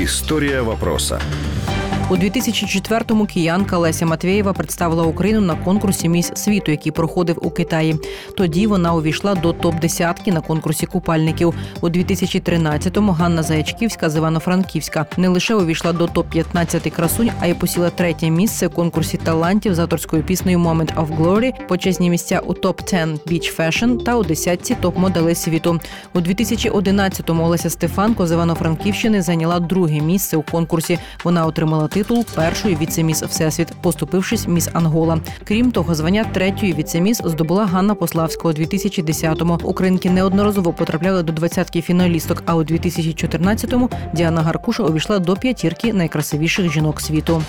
История вопроса. У 2004-му киянка Леся Матвєєва представила Україну на конкурсі Міс світу, який проходив у Китаї. Тоді вона увійшла до топ десятки на конкурсі купальників. У 2013-му Ганна Заячківська з Івано-Франківська не лише увійшла до топ 15 красунь, а й посіла третє місце в конкурсі талантів з авторською піснею Moment of Glory, почесні місця у топ 10 Beach Fashion та у десятці топ моделей світу. У 2011-му Олеся Стефанко з Івано-Франківщини зайняла друге місце у конкурсі. Вона отримала титул першої віцеміс Всесвіт, поступившись міс Ангола. Крім того, звання третьої віцеміс здобула Ганна Пославська у 2010-му. Українки неодноразово потрапляли до двадцятки фіналісток. А у 2014-му Діана Гаркуша увійшла до п'ятірки найкрасивіших жінок світу.